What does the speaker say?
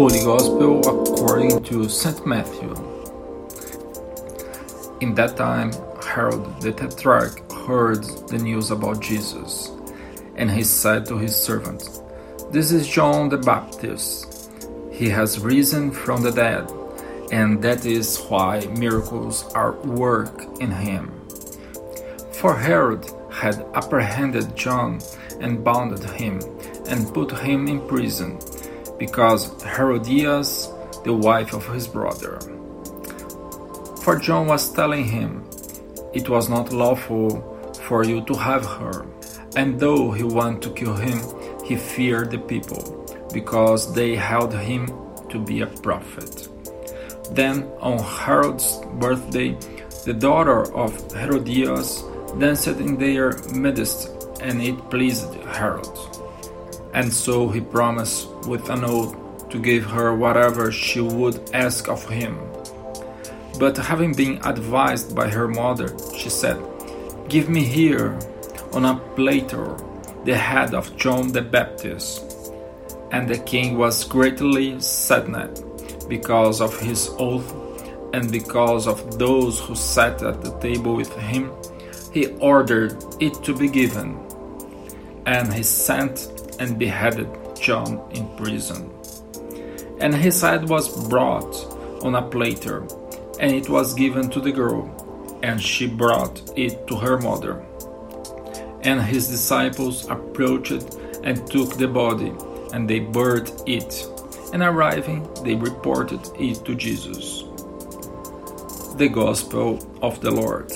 Holy Gospel according to St. Matthew. In that time, Herod the Tetrarch heard the news about Jesus, and he said to his servants, This is John the Baptist. He has risen from the dead, and that is why miracles are worked in him. For Herod had apprehended John and bound him and put him in prison because Herodias, the wife of his brother. For John was telling him, It was not lawful for you to have her. And though he wanted to kill him, he feared the people, because they held him to be a prophet. Then, on Herod's birthday, the daughter of Herodias danced in their midst, and it pleased Herod. And so he promised with an oath to give her whatever she would ask of him. But having been advised by her mother, she said, Give me here, on a platter, the head of John the Baptist. And the king was greatly saddened because of his oath and because of those who sat at the table with him. He ordered it to be given. And he sent and beheaded John in prison. And his head was brought on a platter, and it was given to the girl, and she brought it to her mother. And his disciples approached and took the body, and they buried it. And arriving, they reported it to Jesus. The Gospel of the Lord.